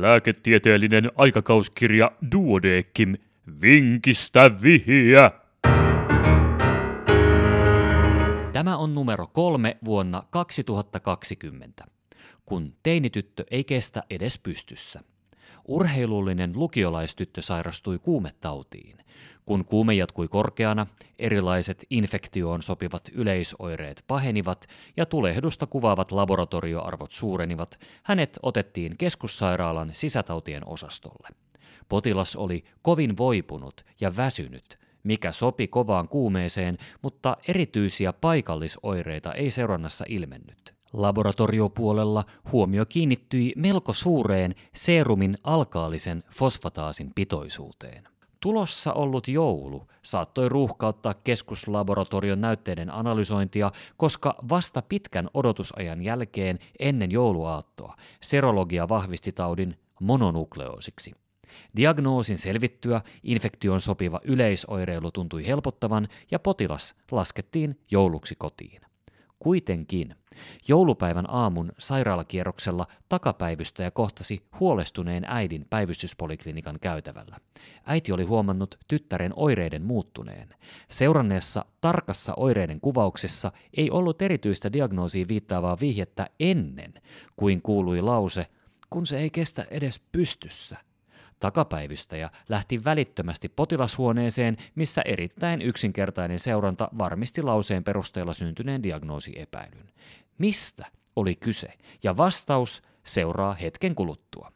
Lääketieteellinen aikakauskirja Duodekim. Vinkistä vihiä! Tämä on numero kolme vuonna 2020, kun teinityttö ei kestä edes pystyssä. Urheilullinen lukiolaistyttö sairastui kuumetautiin. Kun kuume jatkui korkeana, erilaiset infektioon sopivat yleisoireet pahenivat ja tulehdusta kuvaavat laboratorioarvot suurenivat, hänet otettiin keskussairaalan sisätautien osastolle. Potilas oli kovin voipunut ja väsynyt, mikä sopi kovaan kuumeeseen, mutta erityisiä paikallisoireita ei seurannassa ilmennyt. Laboratoriopuolella huomio kiinnittyi melko suureen serumin alkaalisen fosfataasin pitoisuuteen. Tulossa ollut joulu saattoi ruuhkauttaa keskuslaboratorion näytteiden analysointia, koska vasta pitkän odotusajan jälkeen ennen jouluaattoa serologia vahvisti taudin mononukleoosiksi. Diagnoosin selvittyä infektion sopiva yleisoireilu tuntui helpottavan ja potilas laskettiin jouluksi kotiin. Kuitenkin joulupäivän aamun sairaalakierroksella takapäivystäjä kohtasi huolestuneen äidin päivystyspoliklinikan käytävällä. Äiti oli huomannut tyttären oireiden muuttuneen. Seuranneessa tarkassa oireiden kuvauksessa ei ollut erityistä diagnoosiin viittaavaa vihjettä ennen kuin kuului lause, kun se ei kestä edes pystyssä. Takapäivystäjä lähti välittömästi potilashuoneeseen, missä erittäin yksinkertainen seuranta varmisti lauseen perusteella syntyneen diagnoosiepäilyn. Mistä oli kyse? Ja vastaus seuraa hetken kuluttua.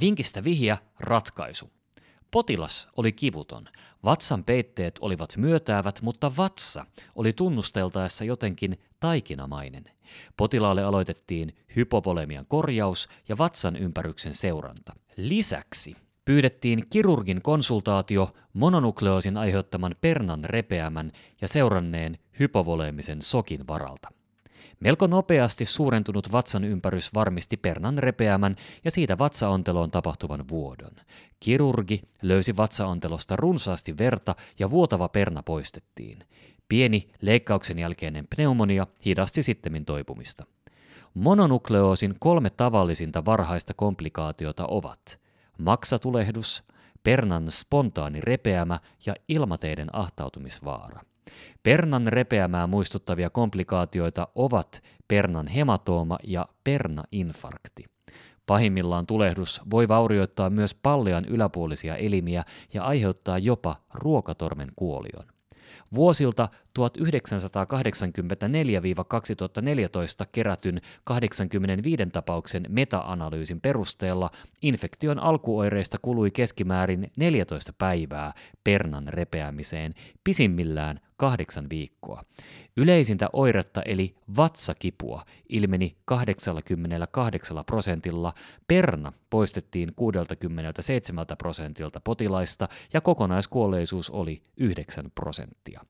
Vinkistä vihja ratkaisu. Potilas oli kivuton. Vatsan peitteet olivat myötäävät, mutta vatsa oli tunnusteltaessa jotenkin taikinamainen. Potilaalle aloitettiin hypovolemian korjaus ja vatsan ympäryksen seuranta. Lisäksi pyydettiin kirurgin konsultaatio mononukleoosin aiheuttaman pernan repeämän ja seuranneen hypovoleemisen sokin varalta. Melko nopeasti suurentunut vatsan ympärys varmisti pernan repeämän ja siitä vatsaonteloon tapahtuvan vuodon. Kirurgi löysi vatsaontelosta runsaasti verta ja vuotava perna poistettiin. Pieni leikkauksen jälkeinen pneumonia hidasti sittemmin toipumista. Mononukleoosin kolme tavallisinta varhaista komplikaatiota ovat maksatulehdus, pernan spontaani repeämä ja ilmateiden ahtautumisvaara. Pernan repeämää muistuttavia komplikaatioita ovat pernan hematooma ja pernainfarkti. Pahimmillaan tulehdus voi vaurioittaa myös pallean yläpuolisia elimiä ja aiheuttaa jopa ruokatormen kuolion. Vuosilta 1984-2014 kerätyn 85 tapauksen meta-analyysin perusteella infektion alkuoireista kului keskimäärin 14 päivää pernan repeämiseen, pisimmillään kahdeksan viikkoa. Yleisintä oiretta eli vatsakipua ilmeni 88 prosentilla, perna poistettiin 67 prosentilta potilaista ja kokonaiskuolleisuus oli 9 prosenttia.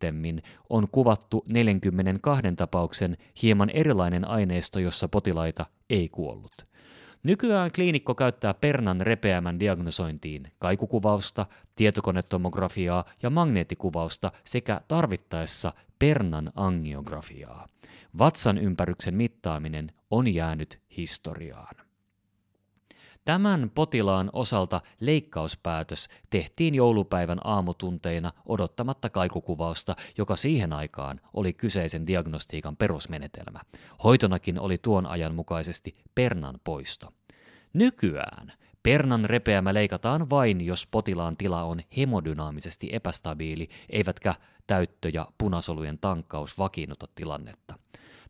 Sittemmin on kuvattu 42 tapauksen hieman erilainen aineisto, jossa potilaita ei kuollut. Nykyään kliinikko käyttää pernan repeämän diagnosointiin kaikukuvausta, tietokonetomografiaa ja magneettikuvausta sekä tarvittaessa pernan angiografiaa. Vatsan ympäryksen mittaaminen on jäänyt historiaan. Tämän potilaan osalta leikkauspäätös tehtiin joulupäivän aamutunteina odottamatta kaikukuvausta, joka siihen aikaan oli kyseisen diagnostiikan perusmenetelmä. Hoitonakin oli tuon ajan mukaisesti pernan poisto. Nykyään pernan repeämä leikataan vain, jos potilaan tila on hemodynaamisesti epästabiili, eivätkä täyttö- ja punasolujen tankkaus vakiinnuta tilannetta.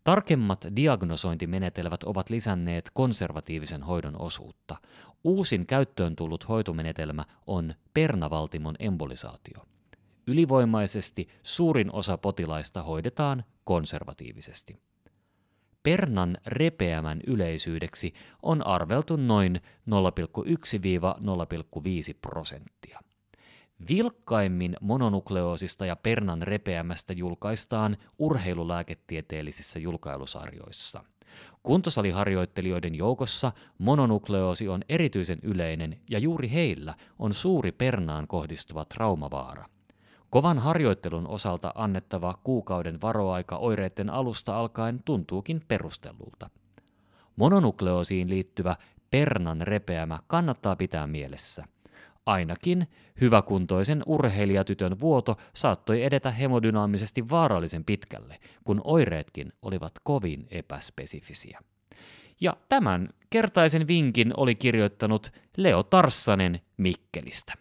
Tarkemmat diagnosointimenetelmät ovat lisänneet konservatiivisen hoidon osuutta. Uusin käyttöön tullut hoitomenetelmä on pernavaltimon embolisaatio. Ylivoimaisesti suurin osa potilaista hoidetaan konservatiivisesti. Pernan repeämän yleisyydeksi on arveltu noin 0,1-0,5 prosenttia. Vilkkaimmin mononukleoosista ja pernan repeämästä julkaistaan urheilulääketieteellisissä julkailusarjoissa. Kuntosaliharjoittelijoiden joukossa mononukleoosi on erityisen yleinen ja juuri heillä on suuri pernaan kohdistuva traumavaara. Kovan harjoittelun osalta annettava kuukauden varoaika oireiden alusta alkaen tuntuukin perustellulta. Mononukleoosiin liittyvä pernan repeämä kannattaa pitää mielessä. Ainakin hyväkuntoisen urheilijatytön vuoto saattoi edetä hemodynaamisesti vaarallisen pitkälle, kun oireetkin olivat kovin epäspesifisiä. Ja tämän kertaisen vinkin oli kirjoittanut Leo Tarssanen Mikkelistä.